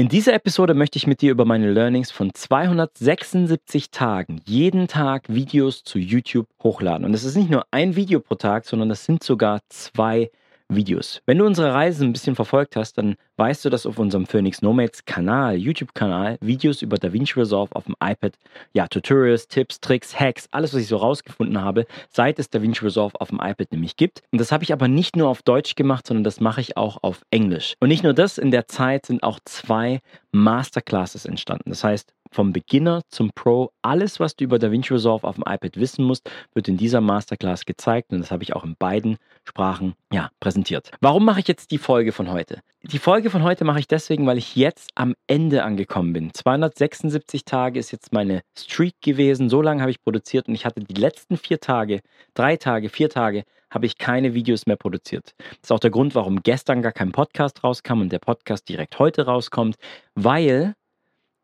In dieser Episode möchte ich mit dir über meine Learnings von 276 Tagen, jeden Tag Videos zu YouTube hochladen. Und es ist nicht nur ein Video pro Tag, sondern das sind sogar zwei Videos. Wenn du unsere Reise ein bisschen verfolgt hast, dann weißt du, dass auf unserem Phoenix Nomads Kanal, YouTube-Kanal, Videos über DaVinci Resolve auf dem iPad, ja, Tutorials, Tipps, Tricks, Hacks, alles, was ich so rausgefunden habe, seit es DaVinci Resolve auf dem iPad nämlich gibt. Und das habe ich aber nicht nur auf Deutsch gemacht, sondern das mache ich auch auf Englisch. Und nicht nur das, in der Zeit sind auch zwei Masterclasses entstanden. Das heißt, vom Beginner zum Pro, alles, was du über DaVinci Resolve auf dem iPad wissen musst, wird in dieser Masterclass gezeigt und das habe ich auch in beiden Sprachen ja, präsentiert. Warum mache ich jetzt die Folge von heute? Die Folge von heute mache ich deswegen, weil ich jetzt am Ende angekommen bin. 276 Tage ist jetzt meine Streak gewesen. So lange habe ich produziert und ich hatte die letzten vier Tage, drei Tage, vier Tage, habe ich keine Videos mehr produziert. Das ist auch der Grund, warum gestern gar kein Podcast rauskam und der Podcast direkt heute rauskommt, weil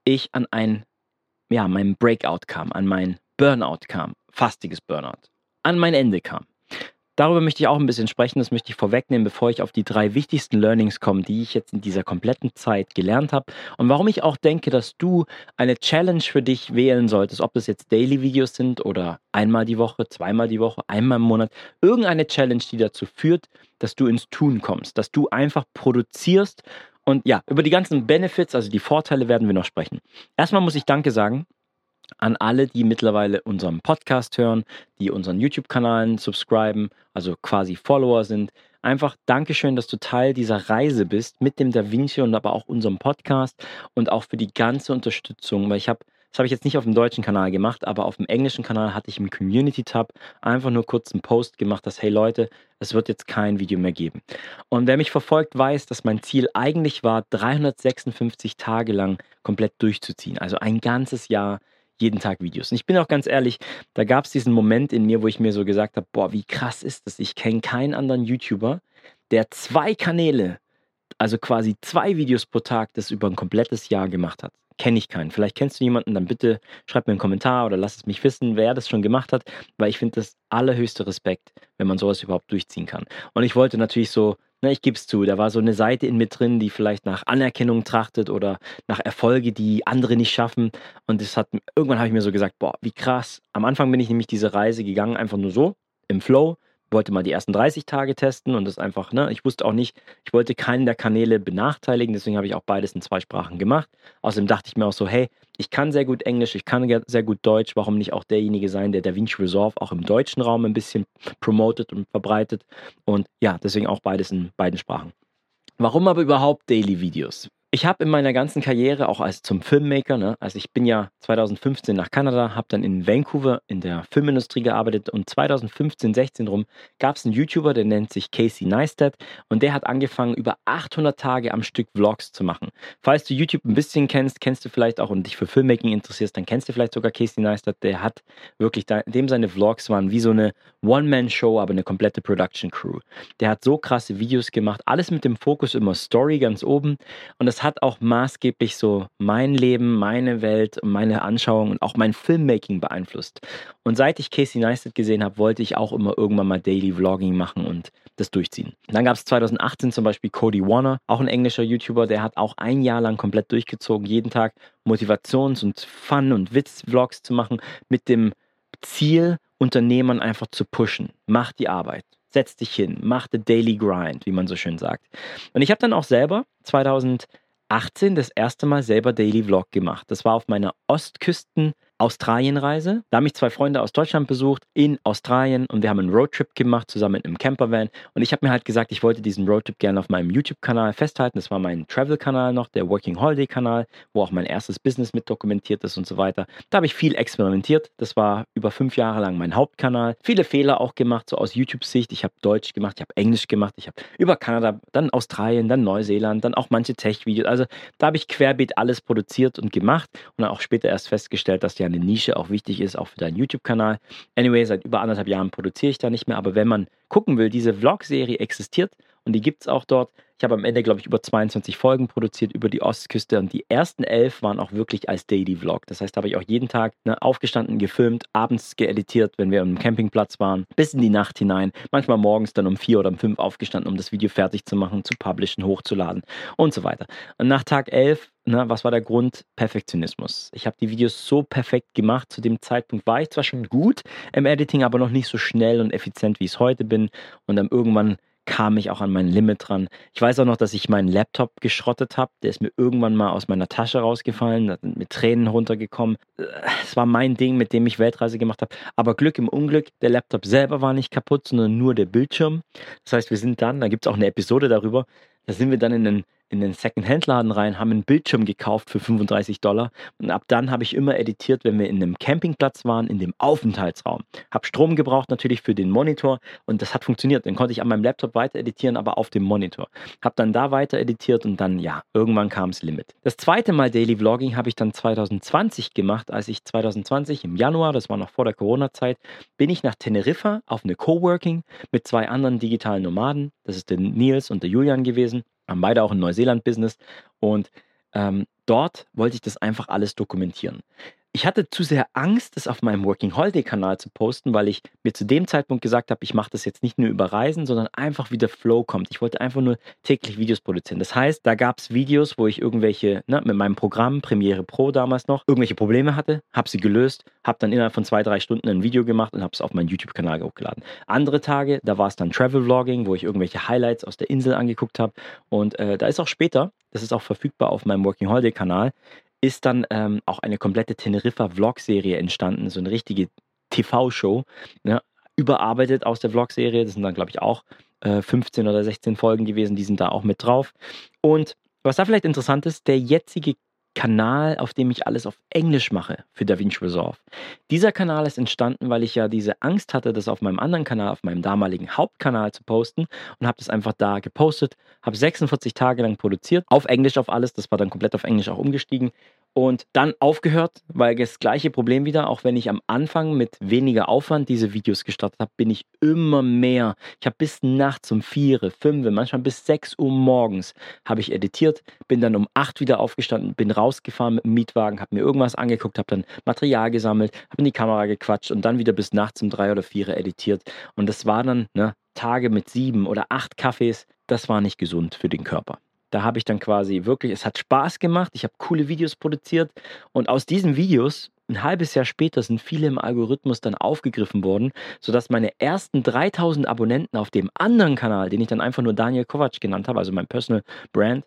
ich an ein, ja, mein Breakout kam, an mein Burnout kam, fastiges Burnout, an mein Ende kam. Darüber möchte ich auch ein bisschen sprechen, das möchte ich vorwegnehmen, bevor ich auf die drei wichtigsten Learnings komme, die ich jetzt in dieser kompletten Zeit gelernt habe und warum ich auch denke, dass du eine Challenge für dich wählen solltest, ob das jetzt Daily-Videos sind oder einmal die Woche, zweimal die Woche, einmal im Monat, irgendeine Challenge, die dazu führt, dass du ins Tun kommst, dass du einfach produzierst und ja, über die ganzen Benefits, also die Vorteile werden wir noch sprechen. Erstmal muss ich Danke sagen an alle, die mittlerweile unseren Podcast hören, die unseren YouTube-Kanalen subscriben, also quasi Follower sind. Einfach Dankeschön, dass du Teil dieser Reise bist mit dem Da Vinci und aber auch unserem Podcast und auch für die ganze Unterstützung, weil ich habe das habe ich jetzt nicht auf dem deutschen Kanal gemacht, aber auf dem englischen Kanal hatte ich im Community-Tab einfach nur kurz einen Post gemacht, dass, hey Leute, es wird jetzt kein Video mehr geben. Und wer mich verfolgt, weiß, dass mein Ziel eigentlich war, 356 Tage lang komplett durchzuziehen. Also ein ganzes Jahr jeden Tag Videos. Und ich bin auch ganz ehrlich, da gab es diesen Moment in mir, wo ich mir so gesagt habe, boah, wie krass ist das? Ich kenne keinen anderen YouTuber, der zwei Kanäle, also quasi zwei Videos pro Tag, das über ein komplettes Jahr gemacht hat kenne ich keinen. Vielleicht kennst du jemanden, dann bitte schreib mir einen Kommentar oder lass es mich wissen, wer das schon gemacht hat, weil ich finde das allerhöchste Respekt, wenn man sowas überhaupt durchziehen kann. Und ich wollte natürlich so, na, ich gebe es zu, da war so eine Seite in mir drin, die vielleicht nach Anerkennung trachtet oder nach Erfolge, die andere nicht schaffen. Und das hat, irgendwann habe ich mir so gesagt, boah, wie krass. Am Anfang bin ich nämlich diese Reise gegangen, einfach nur so, im Flow, wollte mal die ersten 30 Tage testen und das einfach, ne, ich wusste auch nicht, ich wollte keinen der Kanäle benachteiligen, deswegen habe ich auch beides in zwei Sprachen gemacht. Außerdem dachte ich mir auch so, hey, ich kann sehr gut Englisch, ich kann sehr gut Deutsch, warum nicht auch derjenige sein, der DaVinci Resolve auch im deutschen Raum ein bisschen promotet und verbreitet und ja, deswegen auch beides in beiden Sprachen. Warum aber überhaupt Daily Videos? Ich habe in meiner ganzen Karriere, auch als zum Filmmaker, ne, also ich bin ja 2015 nach Kanada, habe dann in Vancouver in der Filmindustrie gearbeitet und 2015, 16 rum gab es einen YouTuber, der nennt sich Casey Neistat und der hat angefangen, über 800 Tage am Stück Vlogs zu machen. Falls du YouTube ein bisschen kennst, kennst du vielleicht auch und dich für Filmmaking interessierst, dann kennst du vielleicht sogar Casey Neistat. Der hat wirklich, dem seine Vlogs waren wie so eine One-Man-Show, aber eine komplette Production-Crew. Der hat so krasse Videos gemacht, alles mit dem Fokus immer Story ganz oben und das hat auch maßgeblich so mein Leben, meine Welt und meine Anschauung und auch mein Filmmaking beeinflusst. Und seit ich Casey Neistat gesehen habe, wollte ich auch immer irgendwann mal Daily Vlogging machen und das durchziehen. Dann gab es 2018 zum Beispiel Cody Warner, auch ein englischer YouTuber, der hat auch ein Jahr lang komplett durchgezogen, jeden Tag Motivations- und Fun- und Witz-Vlogs zu machen, mit dem Ziel, Unternehmern einfach zu pushen. Mach die Arbeit setz dich hin, mach the daily grind, wie man so schön sagt. Und ich habe dann auch selber 2018 das erste Mal selber Daily Vlog gemacht. Das war auf meiner Ostküsten Australienreise. Da haben mich zwei Freunde aus Deutschland besucht in Australien und wir haben einen Roadtrip gemacht zusammen mit einem Campervan. Und ich habe mir halt gesagt, ich wollte diesen Roadtrip gerne auf meinem YouTube-Kanal festhalten. Das war mein Travel-Kanal noch, der Working Holiday-Kanal, wo auch mein erstes Business mit dokumentiert ist und so weiter. Da habe ich viel experimentiert. Das war über fünf Jahre lang mein Hauptkanal. Viele Fehler auch gemacht, so aus YouTube-Sicht. Ich habe Deutsch gemacht, ich habe Englisch gemacht, ich habe über Kanada, dann Australien, dann Neuseeland, dann auch manche Tech-Videos. Also da habe ich querbeet alles produziert und gemacht und dann auch später erst festgestellt, dass die eine Nische auch wichtig ist, auch für deinen YouTube-Kanal. Anyway, seit über anderthalb Jahren produziere ich da nicht mehr, aber wenn man gucken will, diese Vlog-Serie existiert und die gibt es auch dort. Ich habe am Ende, glaube ich, über 22 Folgen produziert über die Ostküste und die ersten elf waren auch wirklich als Daily Vlog. Das heißt, da habe ich auch jeden Tag ne, aufgestanden, gefilmt, abends geeditiert, wenn wir am Campingplatz waren, bis in die Nacht hinein. Manchmal morgens dann um vier oder um fünf aufgestanden, um das Video fertig zu machen, zu publishen, hochzuladen und so weiter. Und nach Tag elf Ne, was war der Grund? Perfektionismus. Ich habe die Videos so perfekt gemacht. Zu dem Zeitpunkt war ich zwar schon gut im Editing, aber noch nicht so schnell und effizient, wie ich es heute bin. Und dann irgendwann kam ich auch an mein Limit dran. Ich weiß auch noch, dass ich meinen Laptop geschrottet habe. Der ist mir irgendwann mal aus meiner Tasche rausgefallen, mit Tränen runtergekommen. Es war mein Ding, mit dem ich Weltreise gemacht habe. Aber Glück im Unglück, der Laptop selber war nicht kaputt, sondern nur der Bildschirm. Das heißt, wir sind dann, da gibt es auch eine Episode darüber, da sind wir dann in den in den Second-Hand-Laden rein, haben einen Bildschirm gekauft für 35 Dollar. Und ab dann habe ich immer editiert, wenn wir in einem Campingplatz waren, in dem Aufenthaltsraum. Habe Strom gebraucht natürlich für den Monitor und das hat funktioniert. Dann konnte ich an meinem Laptop weiter editieren, aber auf dem Monitor. Habe dann da weiter editiert und dann, ja, irgendwann kam es Limit. Das zweite Mal Daily Vlogging habe ich dann 2020 gemacht, als ich 2020 im Januar, das war noch vor der Corona-Zeit, bin ich nach Teneriffa auf eine Coworking mit zwei anderen digitalen Nomaden. Das ist der Nils und der Julian gewesen haben beide auch ein Neuseeland-Business und ähm, dort wollte ich das einfach alles dokumentieren. Ich hatte zu sehr Angst, das auf meinem Working Holiday Kanal zu posten, weil ich mir zu dem Zeitpunkt gesagt habe, ich mache das jetzt nicht nur über Reisen, sondern einfach wie der Flow kommt. Ich wollte einfach nur täglich Videos produzieren. Das heißt, da gab es Videos, wo ich irgendwelche, ne, mit meinem Programm, Premiere Pro damals noch, irgendwelche Probleme hatte, habe sie gelöst, habe dann innerhalb von zwei, drei Stunden ein Video gemacht und habe es auf meinen YouTube-Kanal hochgeladen. Andere Tage, da war es dann Travel Vlogging, wo ich irgendwelche Highlights aus der Insel angeguckt habe. Und äh, da ist auch später, das ist auch verfügbar auf meinem Working Holiday Kanal, ist dann ähm, auch eine komplette Teneriffa-Vlog-Serie entstanden, so eine richtige TV-Show, ne? überarbeitet aus der Vlog-Serie. Das sind dann, glaube ich, auch äh, 15 oder 16 Folgen gewesen, die sind da auch mit drauf. Und was da vielleicht interessant ist, der jetzige Kanal, auf dem ich alles auf Englisch mache für DaVinci Resolve. Dieser Kanal ist entstanden, weil ich ja diese Angst hatte, das auf meinem anderen Kanal, auf meinem damaligen Hauptkanal zu posten und habe das einfach da gepostet, habe 46 Tage lang produziert, auf Englisch auf alles, das war dann komplett auf Englisch auch umgestiegen und dann aufgehört, weil das gleiche Problem wieder, auch wenn ich am Anfang mit weniger Aufwand diese Videos gestartet habe, bin ich immer mehr. Ich habe bis nachts um 4, 5, manchmal bis 6 Uhr morgens habe ich editiert, bin dann um 8 wieder aufgestanden, bin rausgefahren mit dem Mietwagen, habe mir irgendwas angeguckt, habe dann Material gesammelt, habe in die Kamera gequatscht und dann wieder bis nachts um 3 oder 4 editiert. Und das war dann ne, Tage mit sieben oder acht Kaffees. Das war nicht gesund für den Körper. Da habe ich dann quasi wirklich, es hat Spaß gemacht, ich habe coole Videos produziert und aus diesen Videos, ein halbes Jahr später, sind viele im Algorithmus dann aufgegriffen worden, sodass meine ersten 3000 Abonnenten auf dem anderen Kanal, den ich dann einfach nur Daniel Kovac genannt habe, also mein Personal Brand,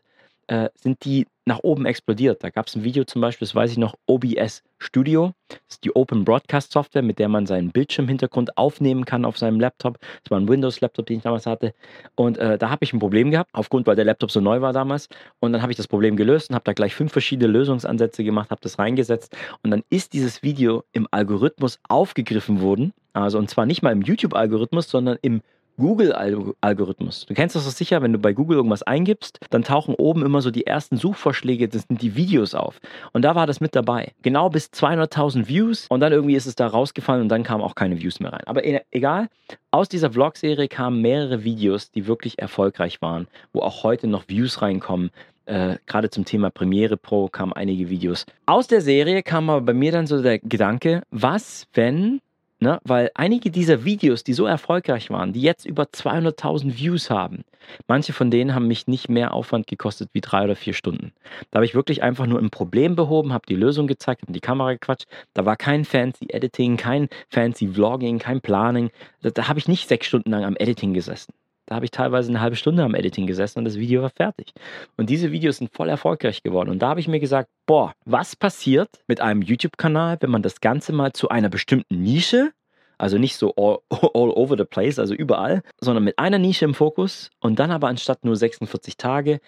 äh, sind die nach oben explodiert. Da gab es ein Video zum Beispiel, das weiß ich noch, OBS Studio. Das ist die Open Broadcast Software, mit der man seinen Bildschirmhintergrund aufnehmen kann auf seinem Laptop. Das war ein Windows-Laptop, den ich damals hatte. Und äh, da habe ich ein Problem gehabt, aufgrund, weil der Laptop so neu war damals. Und dann habe ich das Problem gelöst und habe da gleich fünf verschiedene Lösungsansätze gemacht, habe das reingesetzt. Und dann ist dieses Video im Algorithmus aufgegriffen worden. Also und zwar nicht mal im YouTube-Algorithmus, sondern im Google-Algorithmus. Du kennst das doch sicher, wenn du bei Google irgendwas eingibst, dann tauchen oben immer so die ersten Suchvorschläge, das sind die Videos auf. Und da war das mit dabei. Genau bis 200.000 Views und dann irgendwie ist es da rausgefallen und dann kamen auch keine Views mehr rein. Aber e-, egal, aus dieser Vlog-Serie kamen mehrere Videos, die wirklich erfolgreich waren, wo auch heute noch Views reinkommen. Äh, Gerade zum Thema Premiere Pro kamen einige Videos. Aus der Serie kam aber bei mir dann so der Gedanke, was, wenn Ne? Weil einige dieser Videos, die so erfolgreich waren, die jetzt über 200.000 Views haben, manche von denen haben mich nicht mehr Aufwand gekostet wie drei oder vier Stunden. Da habe ich wirklich einfach nur ein Problem behoben, habe die Lösung gezeigt, habe die Kamera gequatscht. Da war kein fancy Editing, kein fancy Vlogging, kein Planning. Da, da habe ich nicht sechs Stunden lang am Editing gesessen. Da habe ich teilweise eine halbe Stunde am Editing gesessen und das Video war fertig. Und diese Videos sind voll erfolgreich geworden. Und da habe ich mir gesagt, boah, was passiert mit einem YouTube-Kanal, wenn man das Ganze mal zu einer bestimmten Nische, also nicht so all, all over the place, also überall, sondern mit einer Nische im Fokus und dann aber anstatt nur 46 Tage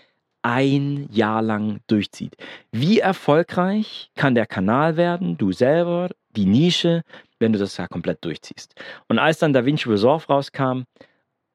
ein Jahr lang durchzieht. Wie erfolgreich kann der Kanal werden, du selber, die Nische, wenn du das ja komplett durchziehst? Und als dann DaVinci Resolve rauskam,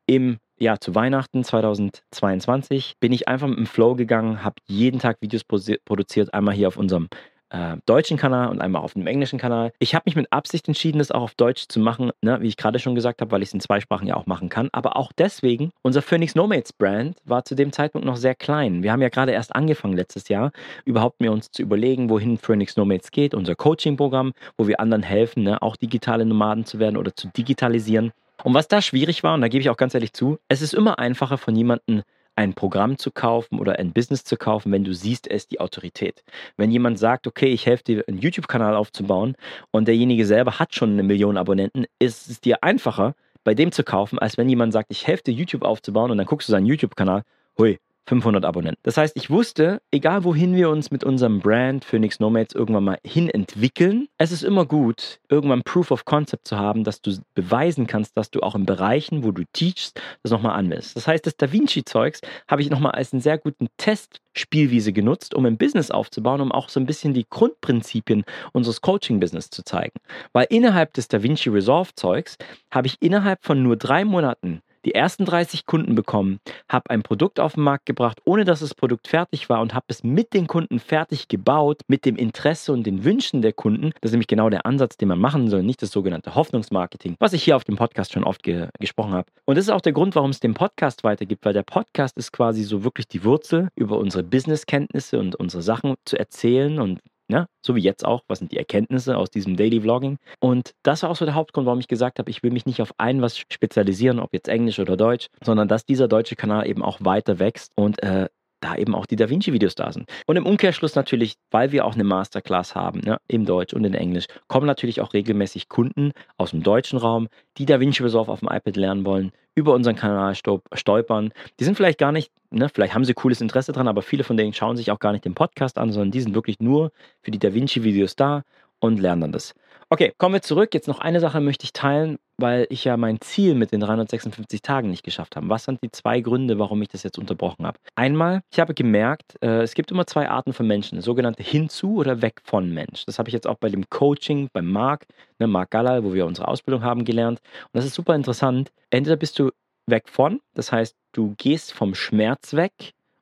im ja, zu Weihnachten 2022 bin ich einfach mit dem Flow gegangen, habe jeden Tag Videos produziert, einmal hier auf unserem äh, deutschen Kanal und einmal auf dem englischen Kanal. Ich habe mich mit Absicht entschieden, das auch auf Deutsch zu machen, ne, wie ich gerade schon gesagt habe, weil ich es in zwei Sprachen ja auch machen kann. Aber auch deswegen, unser Phoenix Nomads Brand war zu dem Zeitpunkt noch sehr klein. Wir haben ja gerade erst angefangen letztes Jahr, überhaupt mir uns zu überlegen, wohin Phoenix Nomads geht, unser Coaching-Programm, wo wir anderen helfen, ne, auch digitale Nomaden zu werden oder zu digitalisieren. Und was da schwierig war, und da gebe ich auch ganz ehrlich zu, es ist immer einfacher von jemandem ein Programm zu kaufen oder ein Business zu kaufen, wenn du siehst, es ist die Autorität. Wenn jemand sagt, okay, ich helfe dir, einen YouTube-Kanal aufzubauen und derjenige selber hat schon eine Million Abonnenten, ist es dir einfacher, bei dem zu kaufen, als wenn jemand sagt, ich helfe dir, YouTube aufzubauen und dann guckst du seinen YouTube-Kanal, hui, 500 Abonnenten. Das heißt, ich wusste, egal wohin wir uns mit unserem Brand Phoenix Nomads irgendwann mal hin entwickeln, es ist immer gut, irgendwann Proof of Concept zu haben, dass du beweisen kannst, dass du auch in Bereichen, wo du teachst, das nochmal anwendest. Das heißt, das Da Vinci-Zeugs habe ich nochmal als einen sehr guten Testspielwiese genutzt, um ein Business aufzubauen, um auch so ein bisschen die Grundprinzipien unseres Coaching-Business zu zeigen. Weil innerhalb des Da Vinci Resolve-Zeugs habe ich innerhalb von nur drei Monaten die ersten 30 Kunden bekommen, habe ein Produkt auf den Markt gebracht, ohne dass das Produkt fertig war und habe es mit den Kunden fertig gebaut, mit dem Interesse und den Wünschen der Kunden. Das ist nämlich genau der Ansatz, den man machen soll, nicht das sogenannte Hoffnungsmarketing, was ich hier auf dem Podcast schon oft ge gesprochen habe. Und das ist auch der Grund, warum es den Podcast weitergibt, weil der Podcast ist quasi so wirklich die Wurzel über unsere Businesskenntnisse und unsere Sachen zu erzählen und ja, so wie jetzt auch. Was sind die Erkenntnisse aus diesem Daily Vlogging? Und das war auch so der Hauptgrund, warum ich gesagt habe, ich will mich nicht auf ein was spezialisieren, ob jetzt Englisch oder Deutsch, sondern dass dieser deutsche Kanal eben auch weiter wächst und äh, da eben auch die Da Vinci-Videos da sind. Und im Umkehrschluss natürlich, weil wir auch eine Masterclass haben, ne, im Deutsch und in Englisch, kommen natürlich auch regelmäßig Kunden aus dem deutschen Raum, die Da Vinci Resolve auf dem iPad lernen wollen, über unseren Kanal stolpern. Die sind vielleicht gar nicht, ne, vielleicht haben sie cooles Interesse dran, aber viele von denen schauen sich auch gar nicht den Podcast an, sondern die sind wirklich nur für die Da Vinci-Videos da und lernen dann das. Okay, kommen wir zurück. Jetzt noch eine Sache möchte ich teilen, weil ich ja mein Ziel mit den 356 Tagen nicht geschafft habe. Was sind die zwei Gründe, warum ich das jetzt unterbrochen habe? Einmal, ich habe gemerkt, äh, es gibt immer zwei Arten von Menschen, sogenannte hinzu oder weg von Mensch. Das habe ich jetzt auch bei dem Coaching beim Marc, ne, Marc Gallal, wo wir unsere Ausbildung haben, gelernt. Und das ist super interessant. Entweder bist du weg von, das heißt, du gehst vom Schmerz weg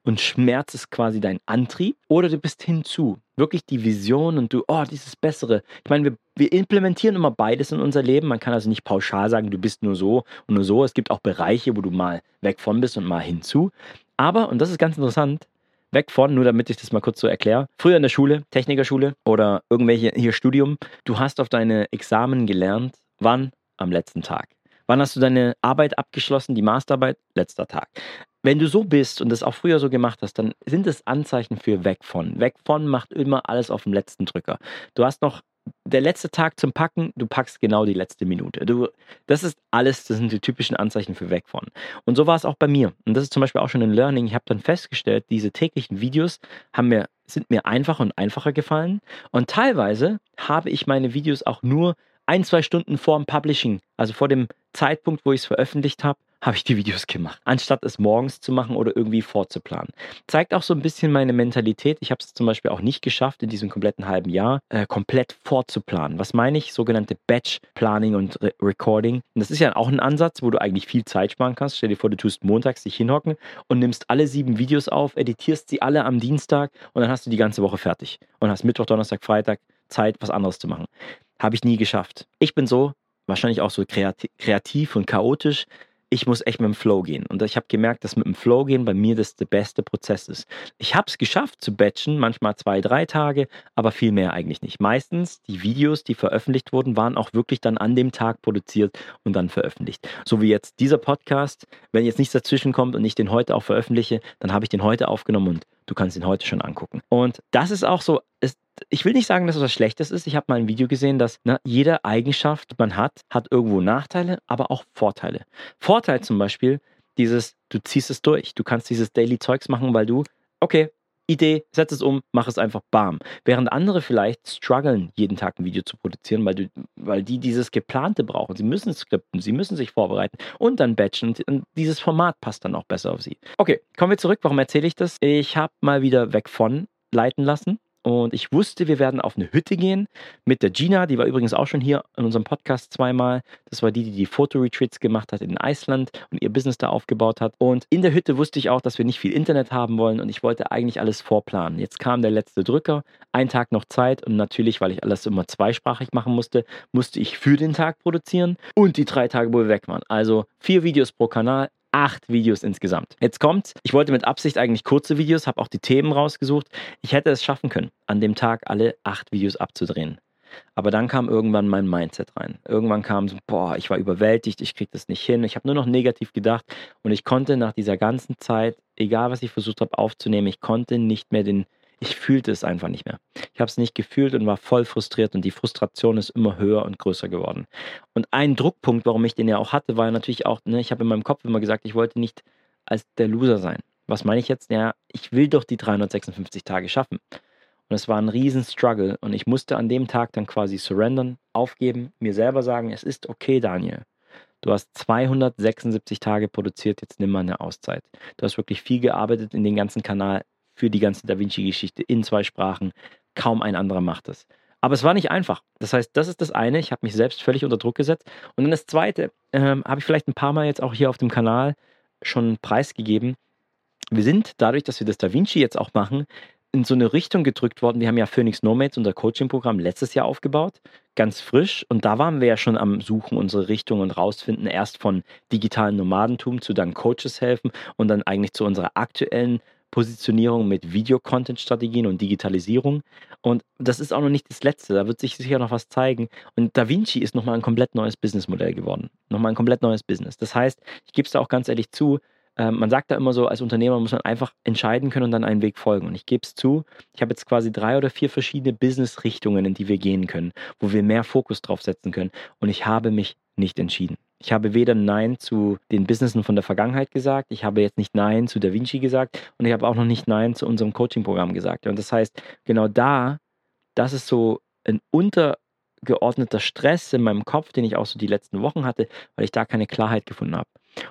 und Schmerz ist quasi dein Antrieb oder du bist hinzu. Wirklich die Vision und du, oh, dieses Bessere. Ich meine, wir, wir implementieren immer beides in unser Leben. Man kann also nicht pauschal sagen, du bist nur so und nur so. Es gibt auch Bereiche, wo du mal weg von bist und mal hinzu. Aber, und das ist ganz interessant, weg von, nur damit ich das mal kurz so erkläre. Früher in der Schule, Technikerschule oder irgendwelche hier Studium, du hast auf deine Examen gelernt, wann? Am letzten Tag. Wann hast du deine Arbeit abgeschlossen, die Masterarbeit? Letzter Tag. Wenn du so bist und das auch früher so gemacht hast, dann sind es Anzeichen für weg von. Weg von macht immer alles auf dem letzten Drücker. Du hast noch der letzte Tag zum Packen, du packst genau die letzte Minute. Du, das ist alles, das sind die typischen Anzeichen für weg von. Und so war es auch bei mir. Und das ist zum Beispiel auch schon ein Learning. Ich habe dann festgestellt, diese täglichen Videos haben mir, sind mir einfacher und einfacher gefallen. Und teilweise habe ich meine Videos auch nur ein, zwei Stunden vor dem Publishing, also vor dem Zeitpunkt, wo ich es veröffentlicht habe, habe ich die Videos gemacht, anstatt es morgens zu machen oder irgendwie vorzuplanen. Zeigt auch so ein bisschen meine Mentalität. Ich habe es zum Beispiel auch nicht geschafft, in diesem kompletten halben Jahr äh, komplett vorzuplanen. Was meine ich? Sogenannte Batch Planning und Re Recording. Und das ist ja auch ein Ansatz, wo du eigentlich viel Zeit sparen kannst. Stell dir vor, du tust montags dich hinhocken und nimmst alle sieben Videos auf, editierst sie alle am Dienstag und dann hast du die ganze Woche fertig und hast Mittwoch, Donnerstag, Freitag Zeit, was anderes zu machen. Habe ich nie geschafft. Ich bin so, wahrscheinlich auch so kreativ und chaotisch ich muss echt mit dem Flow gehen. Und ich habe gemerkt, dass mit dem Flow gehen bei mir das der beste Prozess ist. Ich habe es geschafft zu batchen, manchmal zwei, drei Tage, aber viel mehr eigentlich nicht. Meistens die Videos, die veröffentlicht wurden, waren auch wirklich dann an dem Tag produziert und dann veröffentlicht. So wie jetzt dieser Podcast. Wenn jetzt nichts dazwischen kommt und ich den heute auch veröffentliche, dann habe ich den heute aufgenommen und du kannst ihn heute schon angucken. Und das ist auch so, ist, ich will nicht sagen, dass es was Schlechtes ist. Ich habe mal ein Video gesehen, dass na, ne, jede Eigenschaft, die man hat, hat irgendwo Nachteile, aber auch Vorteile. Vorteil zum Beispiel, dieses, du ziehst es durch. Du kannst dieses Daily Zeugs machen, weil du, okay, Idee, setz es um, mach es einfach bam. Während andere vielleicht strugglen, jeden Tag ein Video zu produzieren, weil, du, weil die dieses Geplante brauchen. Sie müssen skripten, sie müssen sich vorbereiten und dann batchen. Und dieses Format passt dann auch besser auf sie. Okay, kommen wir zurück. Warum erzähle ich das? Ich habe mal wieder weg von leiten lassen und ich wusste, wir werden auf eine Hütte gehen mit der Gina, die war übrigens auch schon hier in unserem Podcast zweimal. Das war die, die die Fotoretreats gemacht hat in Island und ihr Business da aufgebaut hat. Und in der Hütte wusste ich auch, dass wir nicht viel Internet haben wollen und ich wollte eigentlich alles vorplanen. Jetzt kam der letzte Drücker, ein Tag noch Zeit und natürlich, weil ich alles immer zweisprachig machen musste, musste ich für den Tag produzieren und die drei Tage, wo wir weg waren. Also vier Videos pro Kanal, acht Videos insgesamt. Jetzt kommt's. Ich wollte mit Absicht eigentlich kurze Videos, habe auch die Themen rausgesucht. Ich hätte es schaffen können, an dem Tag alle acht Videos abzudrehen. Aber dann kam irgendwann mein Mindset rein. Irgendwann kam so, boah, ich war überwältigt, ich krieg das nicht hin. Ich habe nur noch negativ gedacht und ich konnte nach dieser ganzen Zeit, egal was ich versucht habe aufzunehmen, ich konnte nicht mehr den ich fühlte es einfach nicht mehr. Ich habe es nicht gefühlt und war voll frustriert und die Frustration ist immer höher und größer geworden. Und ein Druckpunkt, warum ich den ja auch hatte, war natürlich auch, ne, ich habe in meinem Kopf immer gesagt, ich wollte nicht als der Loser sein. Was meine ich jetzt? Ja, ich will doch die 356 Tage schaffen. Und es war ein riesen Struggle und ich musste an dem Tag dann quasi surrendern, aufgeben, mir selber sagen, es ist okay, Daniel. Du hast 276 Tage produziert, jetzt nimm mal eine Auszeit. Du hast wirklich viel gearbeitet in den ganzen Kanal für die ganze Da Vinci-Geschichte in zwei Sprachen. Kaum ein anderer macht es. Aber es war nicht einfach. Das heißt, das ist das eine. Ich habe mich selbst völlig unter Druck gesetzt. Und dann das zweite, ähm, habe ich vielleicht ein paar Mal jetzt auch hier auf dem Kanal schon preisgegeben. Wir sind dadurch, dass wir das Da Vinci jetzt auch machen, in so eine Richtung gedrückt worden. Wir haben ja Phoenix Nomads, unser Coaching-Programm, letztes Jahr aufgebaut, ganz frisch. Und da waren wir ja schon am Suchen, unsere Richtung und rausfinden. Erst von digitalen Nomadentum zu dann Coaches helfen und dann eigentlich zu unserer aktuellen Positionierung mit Video-Content-Strategien und Digitalisierung. Und das ist auch noch nicht das Letzte. Da wird sich sicher noch was zeigen. Und DaVinci ist nochmal ein komplett neues Businessmodell geworden. Nochmal ein komplett neues Business. Das heißt, ich gebe es da auch ganz ehrlich zu, ähm, man sagt da immer so, als Unternehmer muss man einfach entscheiden können und dann einen Weg folgen. Und ich gebe es zu, ich habe jetzt quasi drei oder vier verschiedene Business-Richtungen, in die wir gehen können, wo wir mehr Fokus drauf setzen können. Und ich habe mich nicht entschieden. Ich habe weder Nein zu den Businessen von der Vergangenheit gesagt, ich habe jetzt nicht Nein zu Da Vinci gesagt und ich habe auch noch nicht Nein zu unserem Coaching-Programm gesagt. Und das heißt, genau da, das ist so ein untergeordneter Stress in meinem Kopf, den ich auch so die letzten Wochen hatte, weil ich da keine Klarheit gefunden habe.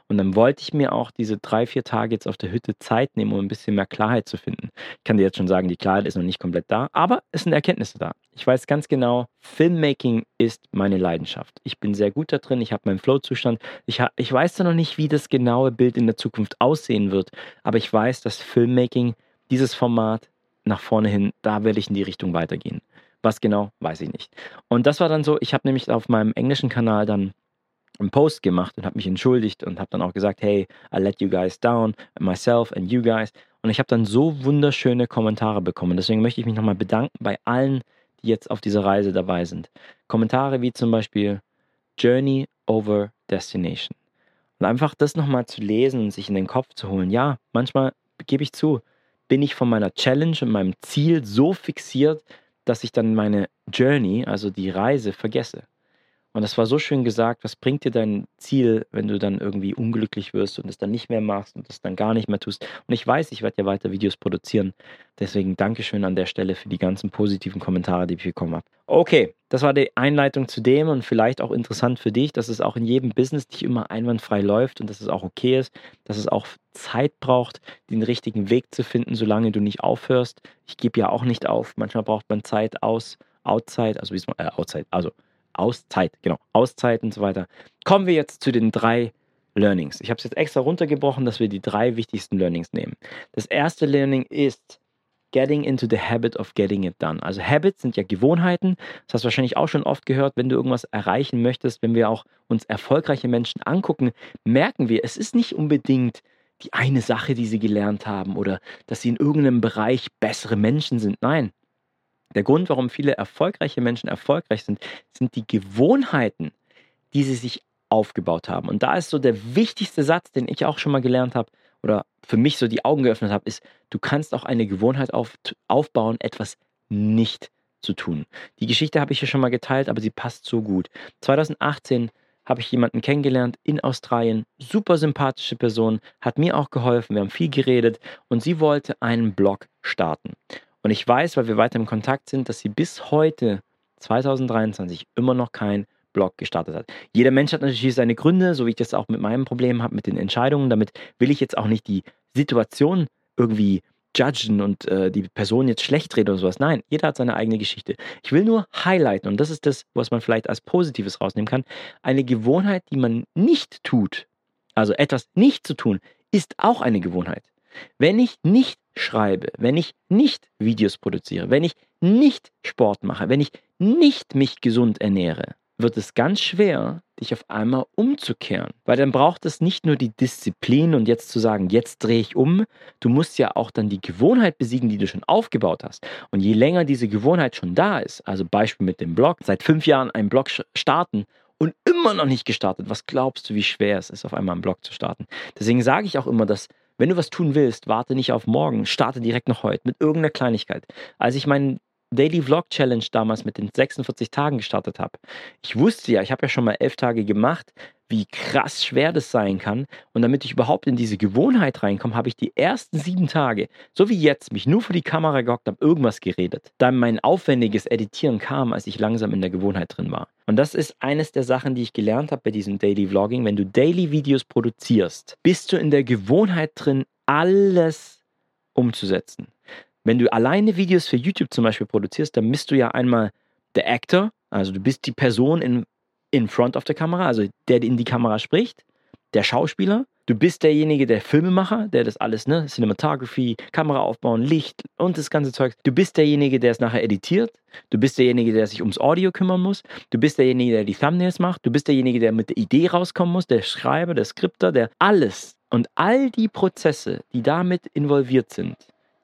Und dann wollte ich mir auch diese drei, vier Tage jetzt auf der Hütte Zeit nehmen, um ein bisschen mehr Klarheit zu finden. Ich kann dir jetzt schon sagen, die Klarheit ist noch nicht komplett da, aber es sind Erkenntnisse da. Ich weiß ganz genau, Filmmaking ist meine Leidenschaft. Ich bin sehr gut da drin, ich habe meinen Flow-Zustand. Ich, ich weiß da noch nicht, wie das genaue Bild in der Zukunft aussehen wird, aber ich weiß, dass Filmmaking, dieses Format nach vorne hin, da werde ich in die Richtung weitergehen. Was genau, weiß ich nicht. Und das war dann so, ich habe nämlich auf meinem englischen Kanal dann einen Post gemacht und habe mich entschuldigt und habe dann auch gesagt, hey, I let you guys down, myself and you guys. Und ich habe dann so wunderschöne Kommentare bekommen. Deswegen möchte ich mich nochmal bedanken bei allen, die jetzt auf dieser Reise dabei sind. Kommentare wie zum Beispiel Journey over Destination. Und einfach das nochmal zu lesen und sich in den Kopf zu holen. Ja, manchmal gebe ich zu, bin ich von meiner Challenge und meinem Ziel so fixiert, dass ich dann meine Journey, also die Reise, vergesse. Und das war so schön gesagt, was bringt dir dein Ziel, wenn du dann irgendwie unglücklich wirst und es dann nicht mehr machst und es dann gar nicht mehr tust. Und ich weiß, ich werde ja weiter Videos produzieren. Deswegen Dankeschön an der Stelle für die ganzen positiven Kommentare, die ich bekommen habe. Okay, das war die Einleitung zu dem und vielleicht auch interessant für dich, dass es auch in jedem Business nicht immer einwandfrei läuft und dass es auch okay ist, dass es auch Zeit braucht, den richtigen Weg zu finden, solange du nicht aufhörst. Ich gebe ja auch nicht auf. Manchmal braucht man Zeit aus, outside, also wie es äh, outside, also Auszeit, genau, Auszeit und so weiter. Kommen wir jetzt zu den drei Learnings. Ich habe es jetzt extra runtergebrochen, dass wir die drei wichtigsten Learnings nehmen. Das erste Learning ist Getting into the habit of getting it done. Also Habits sind ja Gewohnheiten. Das hast du wahrscheinlich auch schon oft gehört, wenn du irgendwas erreichen möchtest, wenn wir auch uns erfolgreiche Menschen angucken, merken wir, es ist nicht unbedingt die eine Sache, die sie gelernt haben oder dass sie in irgendeinem Bereich bessere Menschen sind. Nein, der Grund, warum viele erfolgreiche Menschen erfolgreich sind, sind die Gewohnheiten, die sie sich aufgebaut haben. Und da ist so der wichtigste Satz, den ich auch schon mal gelernt habe oder für mich so die Augen geöffnet habe, ist, du kannst auch eine Gewohnheit auf, aufbauen, etwas nicht zu tun. Die Geschichte habe ich hier schon mal geteilt, aber sie passt so gut. 2018 habe ich jemanden kennengelernt in Australien, super sympathische Person, hat mir auch geholfen, wir haben viel geredet und sie wollte einen Blog starten. Und ich weiß, weil wir weiter im Kontakt sind, dass sie bis heute, 2023, immer noch kein Blog gestartet hat. Jeder Mensch hat natürlich seine Gründe, so wie ich das auch mit meinem Problem habe, mit den Entscheidungen. Damit will ich jetzt auch nicht die Situation irgendwie judgen und äh, die Person jetzt schlecht reden oder sowas. Nein, jeder hat seine eigene Geschichte. Ich will nur highlighten, und das ist das, was man vielleicht als Positives rausnehmen kann. Eine Gewohnheit, die man nicht tut, also etwas nicht zu tun, ist auch eine Gewohnheit. Wenn ich nicht schreibe, wenn ich nicht Videos produziere, wenn ich nicht Sport mache, wenn ich nicht mich gesund ernähre, wird es ganz schwer, dich auf einmal umzukehren. Weil dann braucht es nicht nur die Disziplin und jetzt zu sagen, jetzt drehe ich um. Du musst ja auch dann die Gewohnheit besiegen, die du schon aufgebaut hast. Und je länger diese Gewohnheit schon da ist, also Beispiel mit dem Blog, seit fünf Jahren einen Blog starten und immer noch nicht gestartet, was glaubst du, wie schwer es ist, auf einmal einen Blog zu starten? Deswegen sage ich auch immer, dass wenn du was tun willst, warte nicht auf morgen, starte direkt noch heute mit irgendeiner Kleinigkeit. Als ich meinen Daily Vlog Challenge damals mit den 46 Tagen gestartet habe. Ich wusste ja, ich habe ja schon mal elf Tage gemacht, wie krass schwer das sein kann. Und damit ich überhaupt in diese Gewohnheit reinkomme, habe ich die ersten sieben Tage, so wie jetzt, mich nur vor die Kamera gehockt, habe irgendwas geredet. Dann mein aufwendiges Editieren kam, als ich langsam in der Gewohnheit drin war. Und das ist eines der Sachen, die ich gelernt habe bei diesem Daily Vlogging. Wenn du Daily Videos produzierst, bist du in der Gewohnheit drin, alles umzusetzen. Wenn du alleine Videos für YouTube zum Beispiel produzierst, dann bist du ja einmal der Actor, also du bist die Person in, in front of der Kamera, also der in die Kamera spricht, der Schauspieler. Du bist derjenige, der Filmemacher, der das alles, ne, Cinematography, Kamera aufbauen, Licht und das ganze Zeug. Du bist derjenige, der es nachher editiert. Du bist derjenige, der sich ums Audio kümmern muss. Du bist derjenige, der die Thumbnails macht. Du bist derjenige, der mit der Idee rauskommen muss, der Schreiber, der Skripter, der alles. Und all die Prozesse, die damit involviert sind,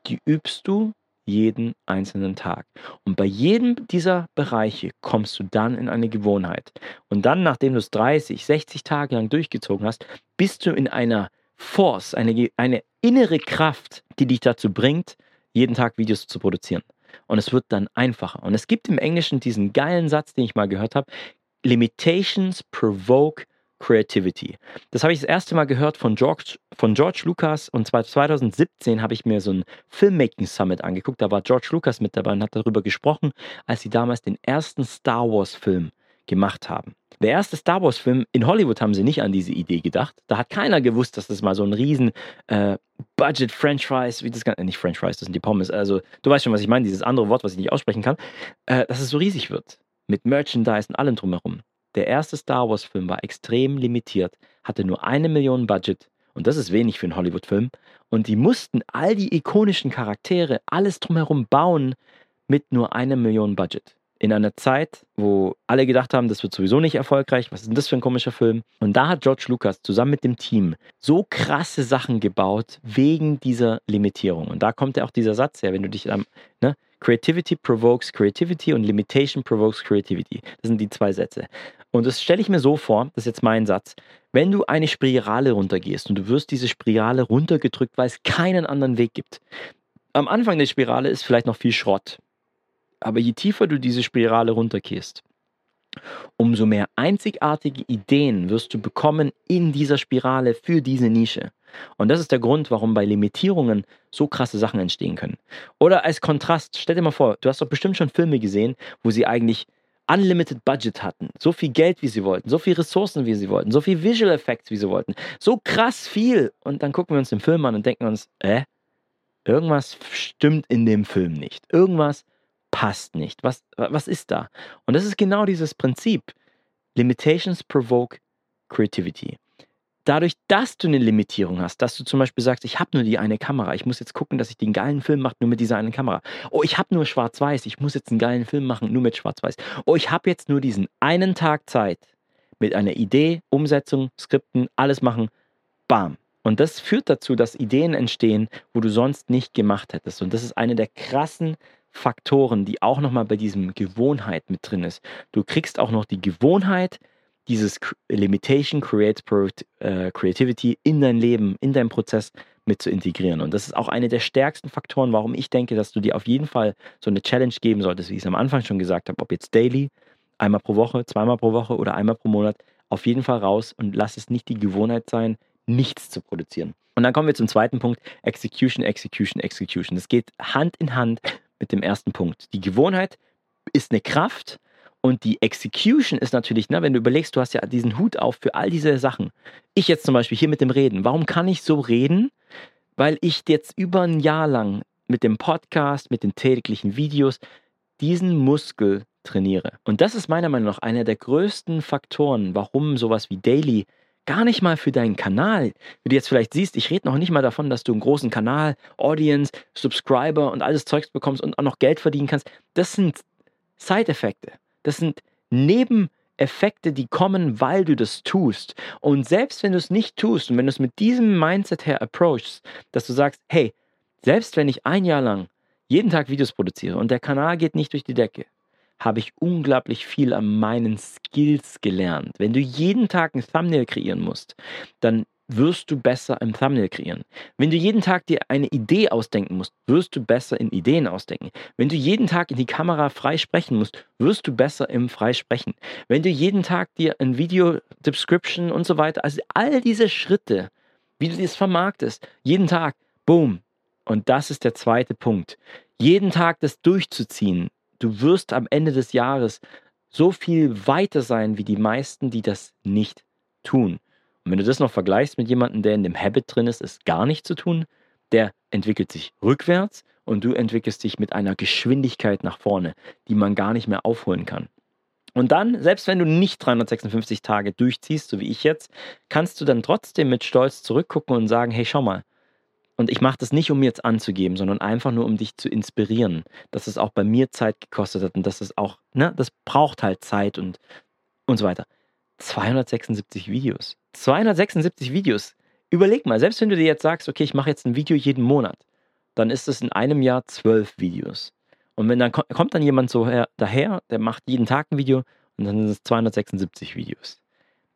die übst du jeden einzelnen Tag. Und bei jedem dieser Bereiche kommst du dann in eine Gewohnheit. Und dann, nachdem du es 30, 60 Tage lang durchgezogen hast, bist du in einer Force, eine, eine innere Kraft, die dich dazu bringt, jeden Tag Videos zu produzieren. Und es wird dann einfacher. Und es gibt im Englischen diesen geilen Satz, den ich mal gehört habe. Limitations provoke Creativity. Das habe ich das erste Mal gehört von George, von George Lucas und zwar 2017 habe ich mir so ein Filmmaking Summit angeguckt. Da war George Lucas mit dabei und hat darüber gesprochen, als sie damals den ersten Star Wars Film gemacht haben. Der erste Star Wars Film in Hollywood haben sie nicht an diese Idee gedacht. Da hat keiner gewusst, dass das mal so ein riesen äh, Budget French Fries, wie das gar nicht French Fries, das sind die Pommes. Also du weißt schon, was ich meine, dieses andere Wort, was ich nicht aussprechen kann, äh, dass es so riesig wird mit Merchandise und allem drumherum. Der erste Star Wars-Film war extrem limitiert, hatte nur eine Million Budget und das ist wenig für einen Hollywood-Film. Und die mussten all die ikonischen Charaktere, alles drumherum bauen mit nur einer Million Budget. In einer Zeit, wo alle gedacht haben, das wird sowieso nicht erfolgreich, was ist denn das für ein komischer Film? Und da hat George Lucas zusammen mit dem Team so krasse Sachen gebaut wegen dieser Limitierung. Und da kommt ja auch dieser Satz her, wenn du dich am, ne, Creativity provokes Creativity und Limitation provokes Creativity. Das sind die zwei Sätze. Und das stelle ich mir so vor, das ist jetzt mein Satz, wenn du eine Spirale runtergehst und du wirst diese Spirale runtergedrückt, weil es keinen anderen Weg gibt. Am Anfang der Spirale ist vielleicht noch viel Schrott. Aber je tiefer du diese Spirale runtergehst, umso mehr einzigartige Ideen wirst du bekommen in dieser Spirale für diese Nische. Und das ist der Grund, warum bei Limitierungen so krasse Sachen entstehen können. Oder als Kontrast, stell dir mal vor, du hast doch bestimmt schon Filme gesehen, wo sie eigentlich unlimited Budget hatten, so viel Geld, wie sie wollten, so viel Ressourcen, wie sie wollten, so viel Visual Effects, wie sie wollten, so krass viel. Und dann gucken wir uns den Film an und denken uns, äh, irgendwas stimmt in dem Film nicht. Irgendwas passt nicht. Was, was ist da? Und das ist genau dieses Prinzip. Limitations provoke creativity dadurch, dass du eine Limitierung hast, dass du zum Beispiel sagst, ich habe nur die eine Kamera, ich muss jetzt gucken, dass ich den geilen Film mache, nur mit dieser einen Kamera. Oh, ich habe nur Schwarz-Weiß, ich muss jetzt einen geilen Film machen, nur mit Schwarz-Weiß. Oh, ich habe jetzt nur diesen einen Tag Zeit mit einer Idee, Umsetzung, Skripten, alles machen, bam. Und das führt dazu, dass Ideen entstehen, wo du sonst nicht gemacht hättest. Und das ist eine der krassen Faktoren, die auch nochmal bei diesem Gewohnheit mit drin ist. Du kriegst auch noch die Gewohnheit, dieses Limitation creates äh, Creativity in dein Leben, in deinen Prozess mit zu integrieren. Und das ist auch einer der stärksten Faktoren, warum ich denke, dass du dir auf jeden Fall so eine Challenge geben solltest, wie ich es am Anfang schon gesagt habe, ob jetzt daily, einmal pro Woche, zweimal pro Woche oder einmal pro Monat, auf jeden Fall raus und lass es nicht die Gewohnheit sein, nichts zu produzieren. Und dann kommen wir zum zweiten Punkt, Execution, Execution, Execution. Das geht Hand in Hand mit dem ersten Punkt. Die Gewohnheit ist eine Kraft, und die Execution ist natürlich, ne, wenn du überlegst, du hast ja diesen Hut auf für all diese Sachen. Ich jetzt zum Beispiel hier mit dem Reden. Warum kann ich so reden? weil ich jetzt über ein Jahr lang mit dem Podcast, mit den täglichen Videos diesen Muskel trainiere. Und das ist meiner Meinung nach einer der größten Faktoren, warum sowas wie Daily gar nicht mal für deinen Kanal, wie du jetzt vielleicht siehst, ich rede noch nicht mal davon, dass du einen großen Kanal, Audience, Subscriber und alles Zeugs bekommst und auch noch Geld verdienen kannst. Das sind Side-Effekte. Das sind Nebeneffekte, die kommen, weil du das tust. Und selbst wenn du es nicht tust und wenn du es mit diesem Mindset her approachst, dass du sagst, hey, selbst wenn ich ein Jahr lang jeden Tag Videos produziere und der Kanal geht nicht durch die Decke, habe ich unglaublich viel an meinen Skills gelernt. Wenn du jeden Tag ein Thumbnail kreieren musst, dann wirst du besser im Thumbnail kreieren. Wenn du jeden Tag dir eine Idee ausdenken musst, wirst du besser in Ideen ausdenken. Wenn du jeden Tag in die Kamera frei sprechen musst, wirst du besser im Freisprechen. Wenn du jeden Tag dir ein Video, Description und so weiter, also all diese Schritte, wie du das vermarktest, jeden Tag, boom. Und das ist der zweite Punkt. Jeden Tag das durchzuziehen, du wirst am Ende des Jahres so viel weiter sein wie die meisten, die das nicht tun. Und wenn du das noch vergleichst mit jemandem, der in dem Habit drin ist, es gar nicht zu tun, der entwickelt sich rückwärts und du entwickelst dich mit einer Geschwindigkeit nach vorne, die man gar nicht mehr aufholen kann. Und dann, selbst wenn du nicht 356 Tage durchziehst, so wie ich jetzt, kannst du dann trotzdem mit Stolz zurückgucken und sagen, hey, schau mal, und ich mache das nicht, um mir jetzt anzugeben, sondern einfach nur, um dich zu inspirieren, dass es auch bei mir Zeit gekostet hat und dass es auch, ne, das braucht halt Zeit und, und so weiter. 276 Videos. 276 Videos. Überleg mal, selbst wenn du dir jetzt sagst, okay, ich mache jetzt ein Video jeden Monat, dann ist es in einem Jahr zwölf Videos. Und wenn dann kommt dann jemand so her, daher, der macht jeden Tag ein Video und dann sind es 276 Videos.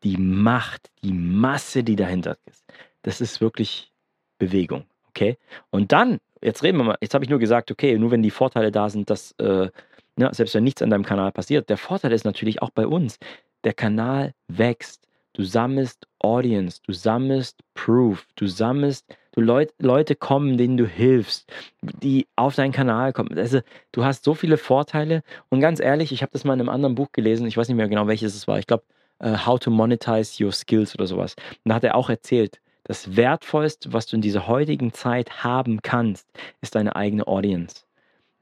Die Macht, die Masse, die dahinter ist, das ist wirklich Bewegung. Okay. Und dann, jetzt reden wir mal, jetzt habe ich nur gesagt, okay, nur wenn die Vorteile da sind, dass, äh, ne, selbst wenn nichts an deinem Kanal passiert, der Vorteil ist natürlich auch bei uns, der Kanal wächst. Du sammelst Audience, du sammelst Proof, du sammelst, du Leut, Leute kommen, denen du hilfst, die auf deinen Kanal kommen. Also du hast so viele Vorteile und ganz ehrlich, ich habe das mal in einem anderen Buch gelesen, ich weiß nicht mehr genau welches es war, ich glaube uh, How to Monetize Your Skills oder sowas. Und da hat er auch erzählt, das Wertvollste, was du in dieser heutigen Zeit haben kannst, ist deine eigene Audience.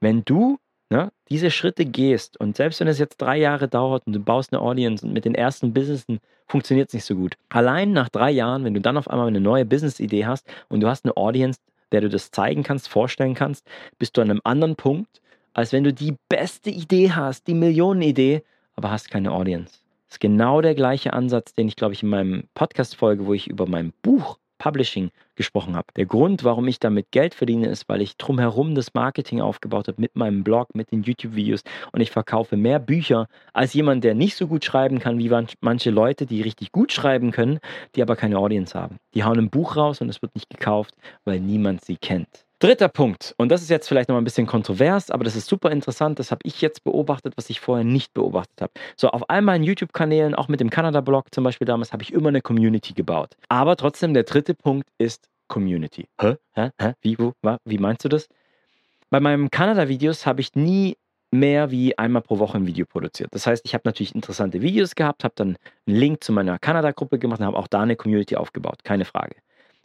Wenn du ne, diese Schritte gehst und selbst wenn es jetzt drei Jahre dauert und du baust eine Audience und mit den ersten Businessen funktioniert es nicht so gut. Allein nach drei Jahren, wenn du dann auf einmal eine neue Business-Idee hast und du hast eine Audience, der du das zeigen kannst, vorstellen kannst, bist du an einem anderen Punkt, als wenn du die beste Idee hast, die Millionenidee, aber hast keine Audience. Das ist genau der gleiche Ansatz, den ich, glaube ich, in meinem Podcast-Folge, wo ich über mein Buch Publishing gesprochen habe. Der Grund, warum ich damit Geld verdiene, ist, weil ich drumherum das Marketing aufgebaut habe mit meinem Blog, mit den YouTube-Videos und ich verkaufe mehr Bücher als jemand, der nicht so gut schreiben kann wie manche Leute, die richtig gut schreiben können, die aber keine Audience haben. Die hauen ein Buch raus und es wird nicht gekauft, weil niemand sie kennt. Dritter Punkt, und das ist jetzt vielleicht noch ein bisschen kontrovers, aber das ist super interessant, das habe ich jetzt beobachtet, was ich vorher nicht beobachtet habe. So, auf all meinen YouTube-Kanälen, auch mit dem Kanada-Blog zum Beispiel damals, habe ich immer eine Community gebaut. Aber trotzdem, der dritte Punkt ist Community. Hä? Hä? Hä? Wie, wo, wie meinst du das? Bei meinen Kanada-Videos habe ich nie mehr wie einmal pro Woche ein Video produziert. Das heißt, ich habe natürlich interessante Videos gehabt, habe dann einen Link zu meiner Kanada-Gruppe gemacht und habe auch da eine Community aufgebaut, keine Frage.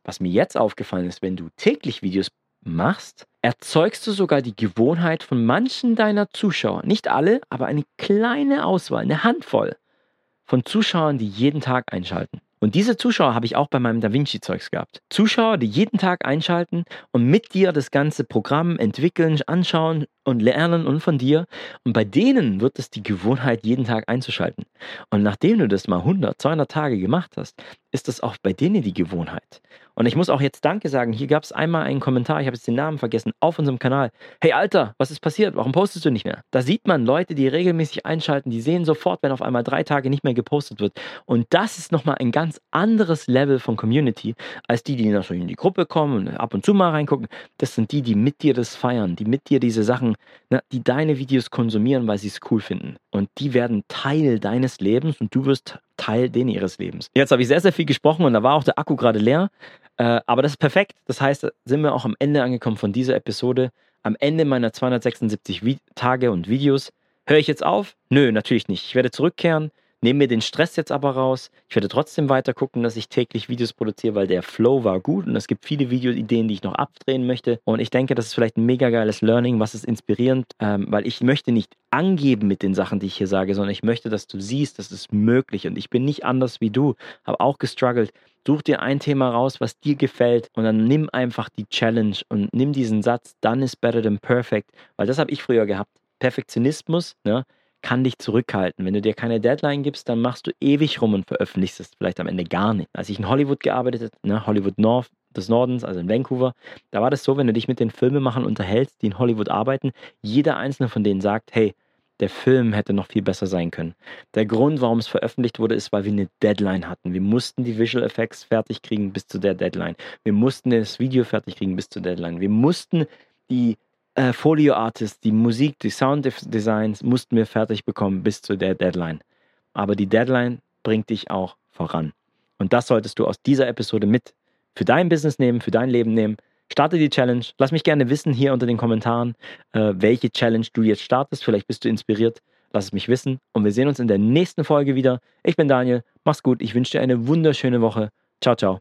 Was mir jetzt aufgefallen ist, wenn du täglich Videos machst, erzeugst du sogar die Gewohnheit von manchen deiner Zuschauer, nicht alle, aber eine kleine Auswahl, eine Handvoll von Zuschauern, die jeden Tag einschalten. Und diese Zuschauer habe ich auch bei meinem Da Vinci-Zeugs gehabt. Zuschauer, die jeden Tag einschalten und mit dir das ganze Programm entwickeln, anschauen und lernen und von dir. Und bei denen wird es die Gewohnheit, jeden Tag einzuschalten. Und nachdem du das mal 100, 200 Tage gemacht hast, ist das auch bei denen die Gewohnheit. Und ich muss auch jetzt Danke sagen. Hier gab es einmal einen Kommentar, ich habe jetzt den Namen vergessen, auf unserem Kanal. Hey Alter, was ist passiert? Warum postest du nicht mehr? Da sieht man Leute, die regelmäßig einschalten, die sehen sofort, wenn auf einmal drei Tage nicht mehr gepostet wird. Und das ist nochmal ein ganz anderes Level von Community, als die, die so in die Gruppe kommen und ab und zu mal reingucken. Das sind die, die mit dir das feiern, die mit dir diese Sachen, ne, die deine Videos konsumieren, weil sie es cool finden. Und die werden Teil deines Lebens und du wirst Teil den ihres Lebens. Jetzt habe ich sehr, sehr viel gesprochen und da war auch der Akku gerade leer. Äh, aber das ist perfekt. Das heißt, sind wir auch am Ende angekommen von dieser Episode. Am Ende meiner 276 Vi Tage und Videos. Höre ich jetzt auf? Nö, natürlich nicht. Ich werde zurückkehren, nehme mir den Stress jetzt aber raus. Ich werde trotzdem weiter gucken, dass ich täglich Videos produziere, weil der Flow war gut und es gibt viele Videoideen, die ich noch abdrehen möchte. Und ich denke, das ist vielleicht ein mega geiles Learning, was ist inspirierend, ähm, weil ich möchte nicht angeben mit den Sachen, die ich hier sage, sondern ich möchte, dass du siehst, das ist möglich. Und ich bin nicht anders wie du, habe auch gestruggelt. Such dir ein Thema raus, was dir gefällt und dann nimm einfach die Challenge und nimm diesen Satz, done is better than perfect, weil das habe ich früher gehabt. Perfektionismus, ne? Kann dich zurückhalten. Wenn du dir keine Deadline gibst, dann machst du ewig rum und veröffentlichst es vielleicht am Ende gar nicht. Als ich in Hollywood gearbeitet habe, ne, Hollywood North des Nordens, also in Vancouver, da war das so, wenn du dich mit den Filmemachern unterhältst, die in Hollywood arbeiten, jeder einzelne von denen sagt, hey, der Film hätte noch viel besser sein können. Der Grund, warum es veröffentlicht wurde, ist, weil wir eine Deadline hatten. Wir mussten die Visual Effects fertig kriegen bis zu der Deadline. Wir mussten das Video fertig kriegen bis zur Deadline. Wir mussten die äh, Folio Artists, die Musik, die Sound Designs mussten wir fertig bekommen bis zu der Deadline. Aber die Deadline bringt dich auch voran. Und das solltest du aus dieser Episode mit für dein Business nehmen, für dein Leben nehmen. Starte die Challenge. Lass mich gerne wissen hier unter den Kommentaren, äh, welche Challenge du jetzt startest. Vielleicht bist du inspiriert. Lass es mich wissen. Und wir sehen uns in der nächsten Folge wieder. Ich bin Daniel. Mach's gut. Ich wünsche dir eine wunderschöne Woche. Ciao, ciao.